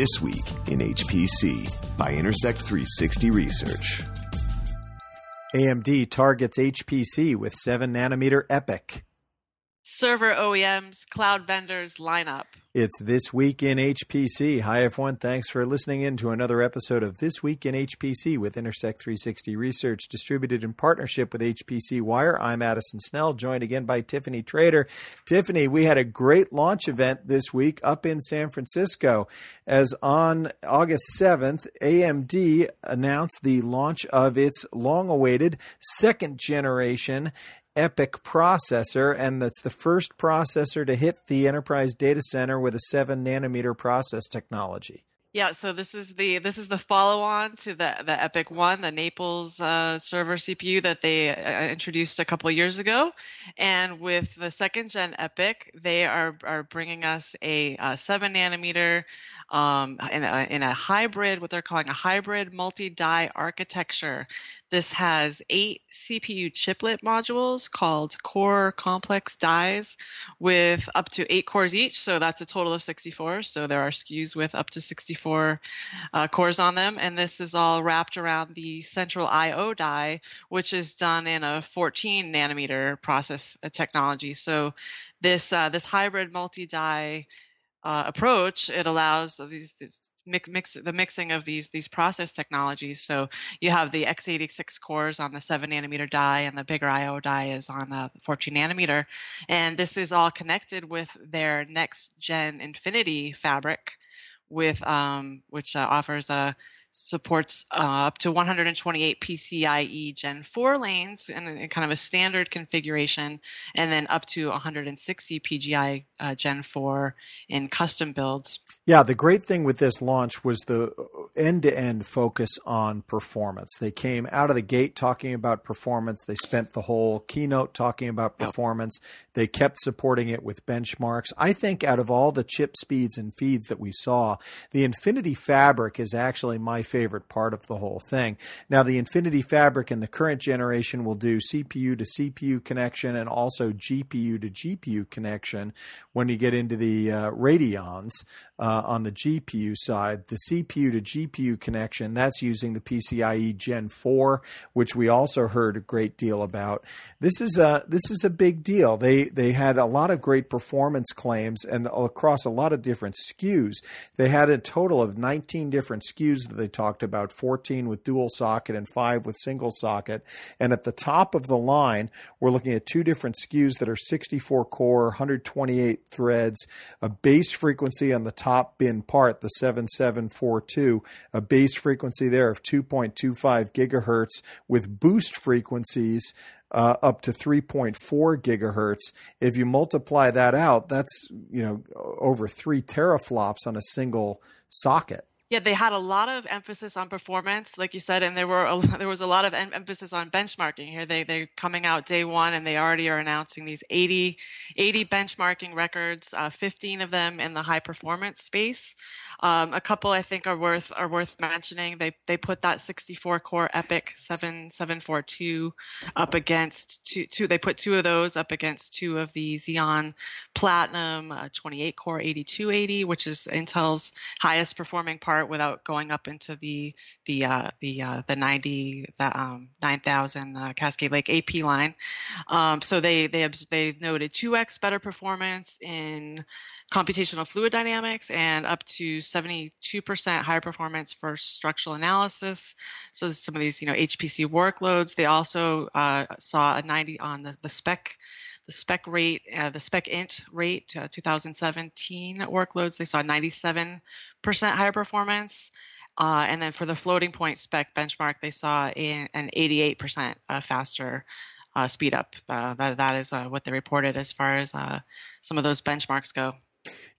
This Week in HPC by Intersect 360 Research. AMD targets HPC with 7 nanometer EPYC. Server OEMs, cloud vendors lineup. It's This Week in HPC. Hi, everyone. Thanks for listening in to another episode of This Week in HPC with Intersect 360 Research, distributed in partnership with HPC Wire. I'm Addison Snell, joined again by Tiffany Trader. Tiffany, we had a great launch event this week up in San Francisco, as on August 7th, AMD announced the launch of its long awaited second generation EPYC processor, and that's the first processor to hit the enterprise data center with a seven nanometer process technology. Yeah, so this is the this is the follow on to the the EPYC One, the Naples uh, server CPU that they uh, introduced a couple years ago, and with the second gen EPYC, they are are bringing us a, a seven nanometer um, in, a, in a hybrid, what they're calling a hybrid multi-die architecture. This has eight CPU chiplet modules called core complex dies with up to eight cores each. So that's a total of 64. So there are SKUs with up to 64 uh, cores on them. And this is all wrapped around the central IO die, which is done in a 14 nanometer process uh, technology. So this, uh, this hybrid multi-die uh, approach, it allows these, these mix, mix the mixing of these these process technologies. So you have the x86 cores on the seven nanometer die, and the bigger I/O die is on the 14 nanometer, and this is all connected with their next gen Infinity fabric, with um, which uh, offers a supports uh, up to 128 PCIe Gen 4 lanes in, in, kind of a standard configuration, and then up to 160 PCIe uh, Gen 4 in custom builds. Yeah, the great thing with this launch was the end to end focus on performance. They came out of the gate talking about performance. They spent the whole keynote talking about performance. Yep. They kept supporting it with benchmarks. I think out of all the chip speeds and feeds that we saw, the Infinity Fabric is actually my my favorite part of the whole thing. Now, the Infinity Fabric in the current generation will do CPU to CPU connection and also GPU to GPU connection when you get into the uh, Radeons uh, on the GPU side. The CPU to GPU connection, that's using the PCIe Gen 4, which we also heard a great deal about. This is a, this is a big deal. They, they had a lot of great performance claims and across a lot of different SKUs. They had a total of 19 different SKUs that they talked about 14 with dual socket and five with single socket. And at the top of the line, we're looking at two different SKUs that are 64 core, 128 threads, a base frequency on the top top bin part, the 7742, a base frequency there of 2.25 gigahertz with boost frequencies uh, up to 3.4 gigahertz. If you multiply that out, that's you know over three teraflops on a single socket. Yeah, they had a lot of emphasis on performance, like you said, and there were a, there was a lot of em- emphasis on benchmarking here. They they're coming out day one, and they already are announcing these 80, 80 benchmarking records, uh, 15 of them in the high performance space. Um, a couple I think are worth are worth mentioning. They they put that 64 core EPYC 7742 up against two, two they put two of those up against two of the Xeon Platinum uh, 28 core 8280, which is Intel's highest performing part without going up into the the uh, the uh, the 90 the um, 9000 uh, Cascade Lake AP line. Um, so they they they noted 2x better performance in computational fluid dynamics and up to 72% higher performance for structural analysis. So some of these, you know, HPC workloads, they also uh, saw a 90 on the, the spec the spec rate, uh, the spec int rate, uh, 2017 workloads, they saw 97% higher performance. Uh, and then for the floating point spec benchmark, they saw an 88% uh, faster uh, speed up. Uh, that, that is what they reported as far as some of those benchmarks go.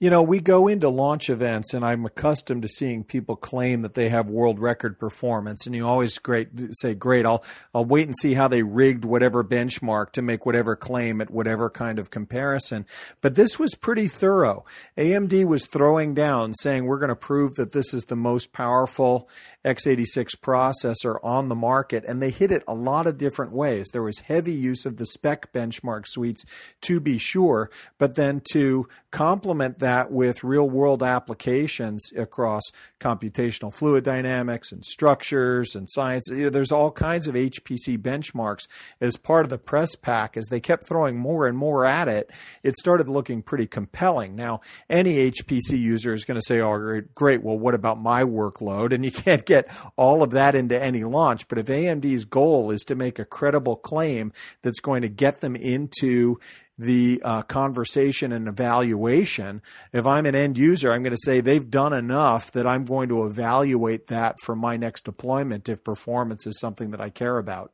You know, we go into launch events, and I'm accustomed to seeing people claim that they have world record performance, and you always great say, "Great, I'll I'll wait and see how they rigged whatever benchmark to make whatever claim at whatever kind of comparison." But this was pretty thorough. AMD was throwing down, saying, "We're going to prove that this is the most powerful x86 processor on the market," and they hit it a lot of different ways. There was heavy use of the spec benchmark suites, to be sure, but then to complement that with real world applications across computational fluid dynamics and structures and science. You know, there's all kinds of HPC benchmarks as part of the press pack. As they kept throwing more and more at it, it started looking pretty compelling. Now, any HPC user is going to say, oh, great, well, what about my workload? And you can't get all of that into any launch. But if AMD's goal is to make a credible claim that's going to get them into the uh, conversation and evaluation. If I'm an end user, I'm going to say they've done enough that I'm going to evaluate that for my next deployment if performance is something that I care about.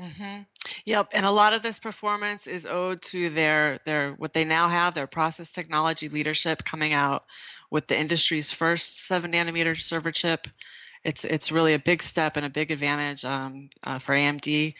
Mm-hmm. Yep, and a lot of this performance is owed to their their what they now have their process technology leadership coming out with the industry's first seven nanometer server chip it's it's really a big step and a big advantage um, uh, for AMD.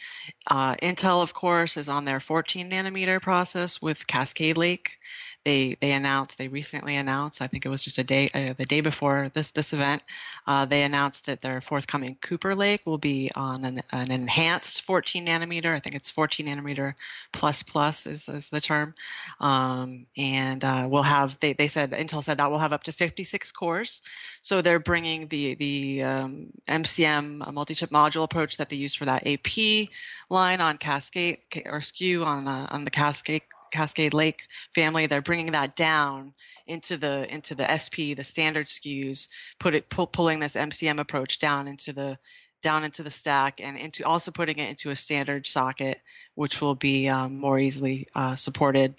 Uh, Intel, of course, is on their 14 nanometer process with Cascade Lake, they they announced they recently announced I think it was just a day uh, the day before this this event uh, they announced that their forthcoming Cooper Lake will be on an, an enhanced 14 nanometer. I think it's 14 nanometer plus plus is, is the term. Um, and uh, we'll have they, they said Intel said that we'll have up to 56 cores. So they're bringing the the um, MCM multi-chip module approach that they use for that AP line on Cascade or SKU on uh, on the Cascade Cascade Lake family, they're bringing that down into the into the SP, the standard SKUs, put it pull, pulling this MCM approach down into the down into the stack and into also putting it into a standard socket, which will be um, more easily uh, supported.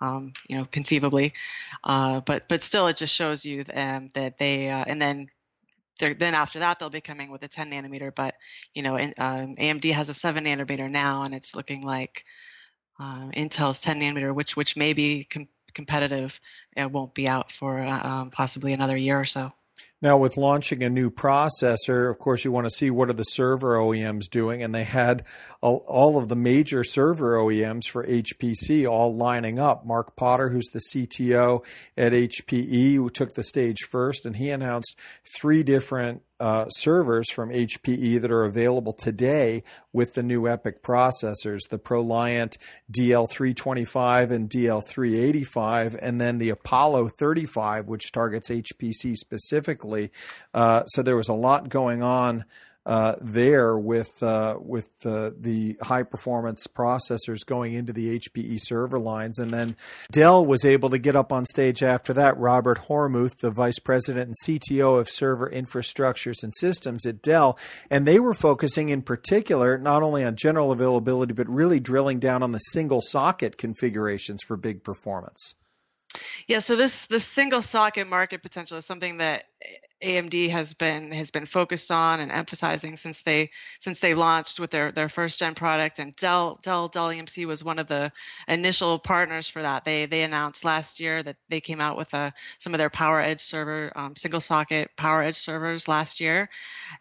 Um, you know, conceivably, uh, but but still, it just shows you um, that they uh, and then then after that they'll be coming with a 10 nanometer but you know um, amd has a 7 nanometer now and it's looking like uh, Intel's 10 nanometer, which which may be com- competitive, it won't be out for uh, um, possibly another year or so. Now, with launching a new processor, of course, you want to see what are the server OEMs doing, and they had all, all, of the major server OEMs for HPC all lining up. Mark Potter, who's the CTO at HPE, who took the stage first, and he announced three different uh, servers from HPE that are available today with the new EPYC processors, the ProLiant DL325 and DL385, and then the Apollo 35, which targets HPC specifically. Uh, so there was a lot going on uh, there with uh, with uh, the high performance processors going into the HPE server lines, and then Dell was able to get up on stage after that. Robert Hormuth, the vice president and CTO of server infrastructures and systems at Dell, and they were focusing in particular not only on general availability but really drilling down on the single socket configurations for big performance. Yeah, so this this single socket market potential is something that AMD has been has been focused on and emphasizing since they since they launched with their their first gen product and Dell Dell Dell EMC was one of the initial partners for that. They they announced last year that they came out with a, some of their Power Edge server um, single socket Power Edge servers last year,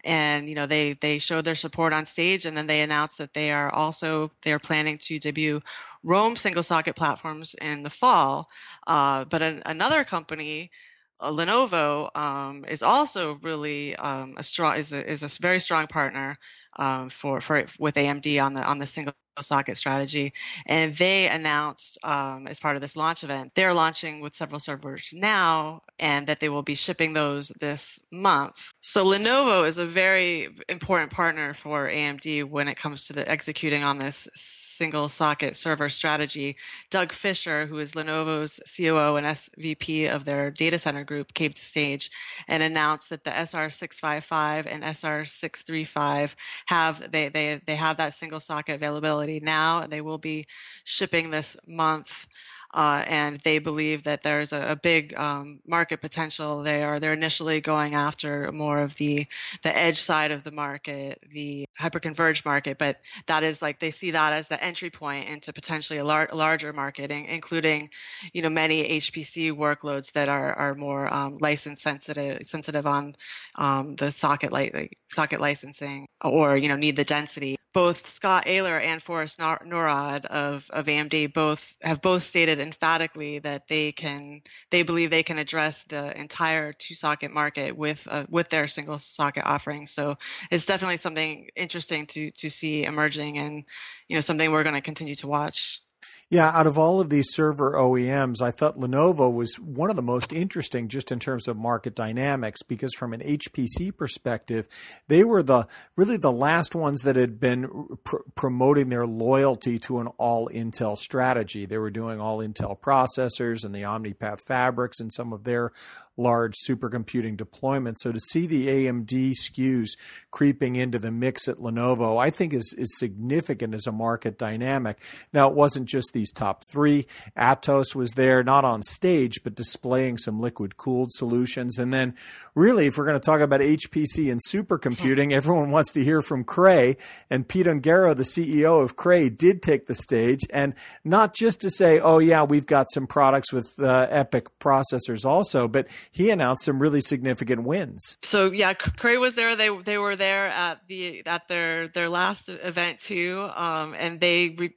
and you know they they showed their support on stage and then they announced that they are also they are planning to debut Rome single socket platforms in the fall. Uh, but an, another company uh, Lenovo um, is also really um, a strong is a, is a very strong partner um, for for with AMD on the on the single socket strategy. And they announced um, as part of this launch event, they're launching with several servers now and that they will be shipping those this month. So Lenovo is a very important partner for AMD when it comes to the executing on this single socket server strategy. Doug Fisher, who is Lenovo's COO and SVP of their data center group, came to stage and announced that the SR655 and SR635 have they, they, they have that single socket availability availability now. They will be shipping this month. Uh, and they believe that there's a, a big um, market potential there. They're initially going after more of the the edge side of the market, the hyperconverged market, but that is like they see that as the entry point into potentially a lar- larger market, including, you know, many HPC workloads that are are more um, license sensitive sensitive on um, the socket li- socket licensing, or you know need the density both Scott Aylor and Forrest Norrod of, of AMD both have both stated emphatically that they can they believe they can address the entire two socket market with uh, with their single socket offering. So it's definitely something interesting to to see emerging and you know something we're going to continue to watch. Yeah, out of all of these server OEMs, I thought Lenovo was one of the most interesting just in terms of market dynamics because from an HPC perspective, they were the really the last ones that had been pr- promoting their loyalty to an all Intel strategy. They were doing all Intel processors and the OmniPath fabrics and some of their large supercomputing deployments. So to see the AMD SKUs creeping into the mix at Lenovo, I think is, is significant as a market dynamic. Now, it wasn't just these top three. Atos was there, not on stage, but displaying some liquid cooled solutions. And then, really, if we're going to talk about HPC and supercomputing, everyone wants to hear from Cray. And Pete Ungaro, the CEO of Cray, did take the stage. And not just to say, oh, yeah, we've got some products with uh, EPYC processors also, but he announced some really significant wins. So yeah, Cray was there. They they were there at the at their their last event too, um, and they re,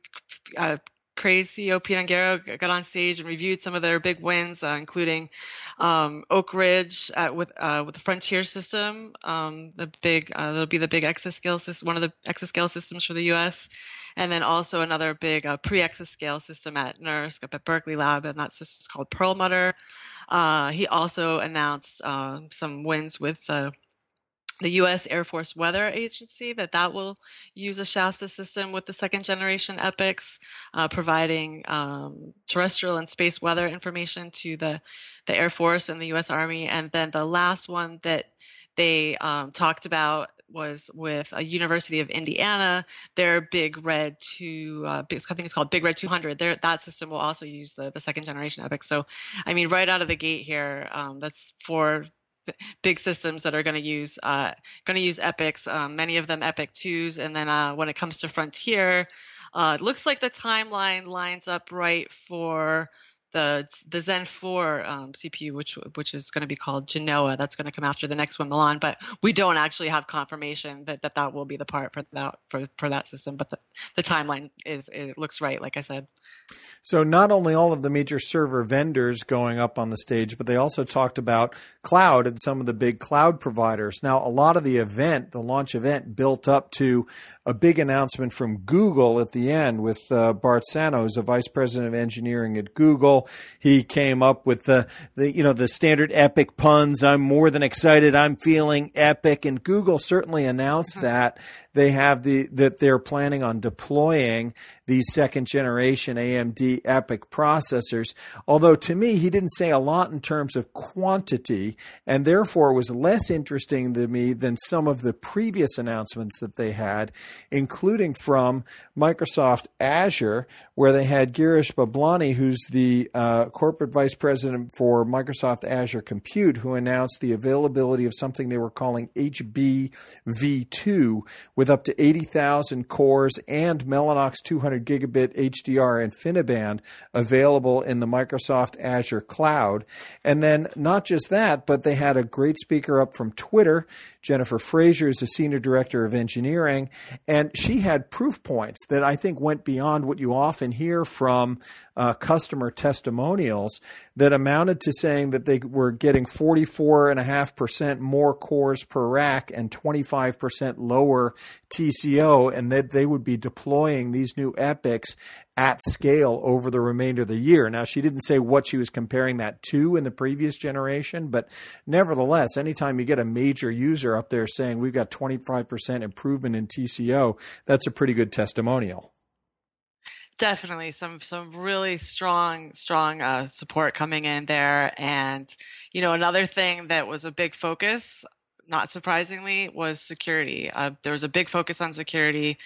uh, CEO Pete Ungaro got on stage and reviewed some of their big wins, uh, including um, Oak Ridge uh, with uh, with the Frontier system, um, the big uh, that'll be the big exascale system, one of the exascale systems for the U.S. And then also another big uh, pre-exascale system at NERSC up at Berkeley Lab, and that system is called Perlmutter. Uh, he also announced uh, some wins with the U.S. Air Force Weather Agency that that will use a Shasta system with the second generation EPYCs, uh, providing um, terrestrial and space weather information to the the Air Force and the U.S. Army. And then the last one that they um, talked about was with a University of Indiana. Their Big Red two, uh, I think it's called Big Red 200. Their, that system will also use the, the second generation EPYC. So, I mean, right out of the gate here, um, that's four big systems that are going to use uh, going to use EPYCs. Um, many of them EPYC twos, and then uh, when it comes to Frontier, uh, it looks like the timeline lines up right for the the Zen 4 um, CPU, which which is going to be called Genoa, that's going to come after the next one, Milan. But we don't actually have confirmation that that, that will be the part for that for, for that system. But the, the timeline is it looks right, like I said. So not only all of the major server vendors going up on the stage, but they also talked about cloud and some of the big cloud providers. Now, a lot of the event, the launch event, built up to a big announcement from Google at the end with uh, Bart Sano, a vice president of engineering at Google. He came up with the, the, you know, the standard epic puns. I'm more than excited. I'm feeling epic. And Google certainly announced mm-hmm. that they have the that they're planning on deploying these second generation AMD EPYC processors. Although to me, he didn't say a lot in terms of quantity, and therefore was less interesting to me than some of the previous announcements that they had, including from Microsoft Azure, where they had Girish Bablani, who's the uh, corporate vice president for Microsoft Azure Compute, who announced the availability of something they were calling HBV2, with up to 80,000 cores and Mellanox 200 gigabit HDR InfiniBand available in the Microsoft Azure cloud. And then not just that, but they had a great speaker up from Twitter. Jennifer Frazier is the senior director of engineering, and she had proof points that I think went beyond what you often hear from uh, customer testimonials that amounted to saying that they were getting 44.5% more cores per rack and 25% lower TCO, and that they would be deploying these new EPYCs at scale over the remainder of the year. Now, she didn't say what she was comparing that to in the previous generation, but nevertheless, anytime you get a major user up there saying we've got 25% improvement in TCO, that's a pretty good testimonial. Definitely. Some some really strong strong uh, support coming in there. And you know another thing that was a big focus not surprisingly was security. Uh, there was a big focus on security.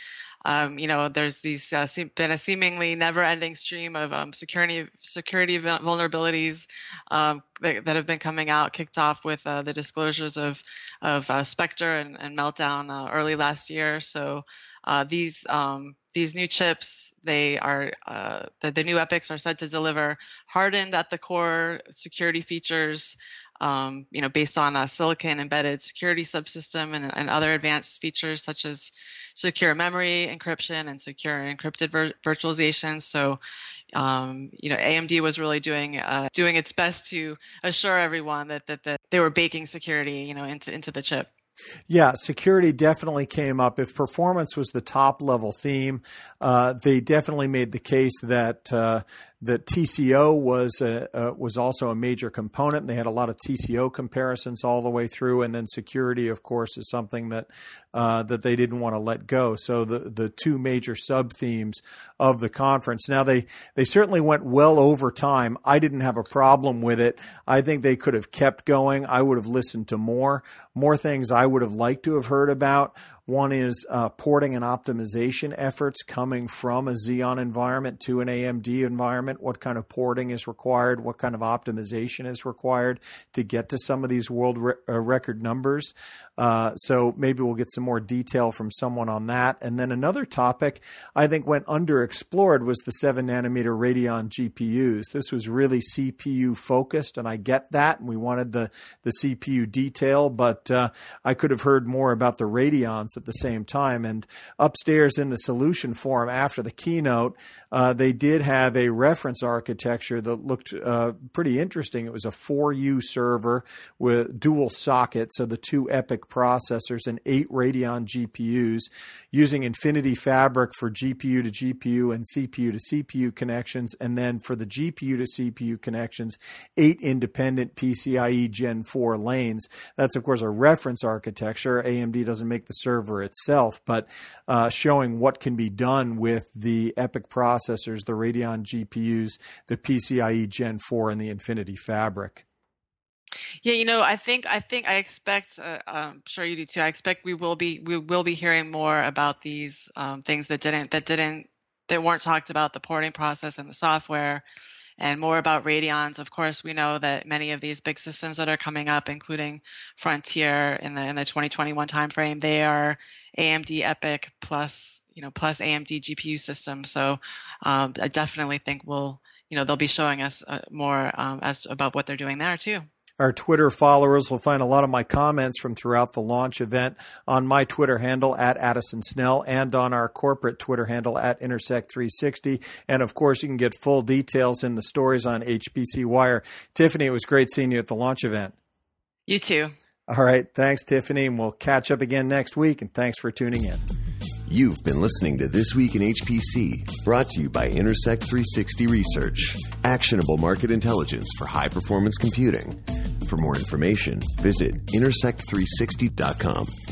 Um, you know there's these uh, been a seemingly never-ending stream of um, security security vulnerabilities um, that, that, have been coming out kicked off with uh, the disclosures of of uh, Spectre and, and Meltdown uh, early last year. So uh, these um, these new chips, they are uh, the, the, new EPYCs are said to deliver hardened at the core security features, um, you know, based on a silicon embedded security subsystem and, and, other advanced features such as secure memory encryption and secure encrypted vir- virtualization. So, um, you know, AMD was really doing uh, doing its best to assure everyone that, that that they were baking security, you know, into into the chip. Yeah, security definitely came up. If performance was the top level theme, uh, they definitely made the case that uh, that TCO was a, uh, was also a major component. They had a lot of TCO comparisons all the way through, and then security, of course, is something that uh, that they didn't want to let go. So the the two major sub themes of the conference. Now they they certainly went well over time. I didn't have a problem with it. I think they could have kept going. I would have listened to more more things I would have liked to have heard about. One is uh, porting and optimization efforts coming from a Xeon environment to an AMD environment. What kind of porting is required? What kind of optimization is required to get to some of these world re- uh, record numbers? Uh, so maybe we'll get some more detail from someone on that. And then another topic I think went underexplored was the 7 nanometer Radeon GPUs. This was really CPU focused, and I get that. And we wanted the, the CPU detail, but uh, I could have heard more about the Radeons at the same time. And upstairs in the solution forum after the keynote, uh, they did have a reference architecture that looked uh, pretty interesting. It was a 4U server with dual sockets, so the two EPYC processors and eight Radeon GPUs using Infinity Fabric for GPU to GPU and CPU to CPU connections, and then for the GPU to CPU connections, eight independent PCIe Gen 4 lanes. That's, of course, a reference architecture. AMD doesn't make the server itself, but uh, showing what can be done with the EPYC processors, the Radeon GPUs, the PCIe Gen 4, and the Infinity Fabric. Yeah, you know, I think I think I expect. Uh, I'm sure you do too. I expect we will be we will be hearing more about these um, things that didn't that didn't that weren't talked about the porting process and the software, and more about Radeons. Of course, we know that many of these big systems that are coming up, including Frontier in the in the 2021 timeframe, they are AMD EPYC plus you know plus AMD GPU systems. So um, I definitely think we'll you know they'll be showing us uh, more um, as about what they're doing there too. Our Twitter followers will find a lot of my comments from throughout the launch event on my Twitter handle at Addison Snell and on our corporate Twitter handle at Intersect360. And of course, you can get full details in the stories on HPC Wire. Tiffany, it was great seeing you at the launch event. You too. All right. Thanks, Tiffany. And we'll catch up again next week. And thanks for tuning in. You've been listening to This Week in HPC, brought to you by Intersect 360 Research, actionable market intelligence for high performance computing. For more information, visit intersect360.com.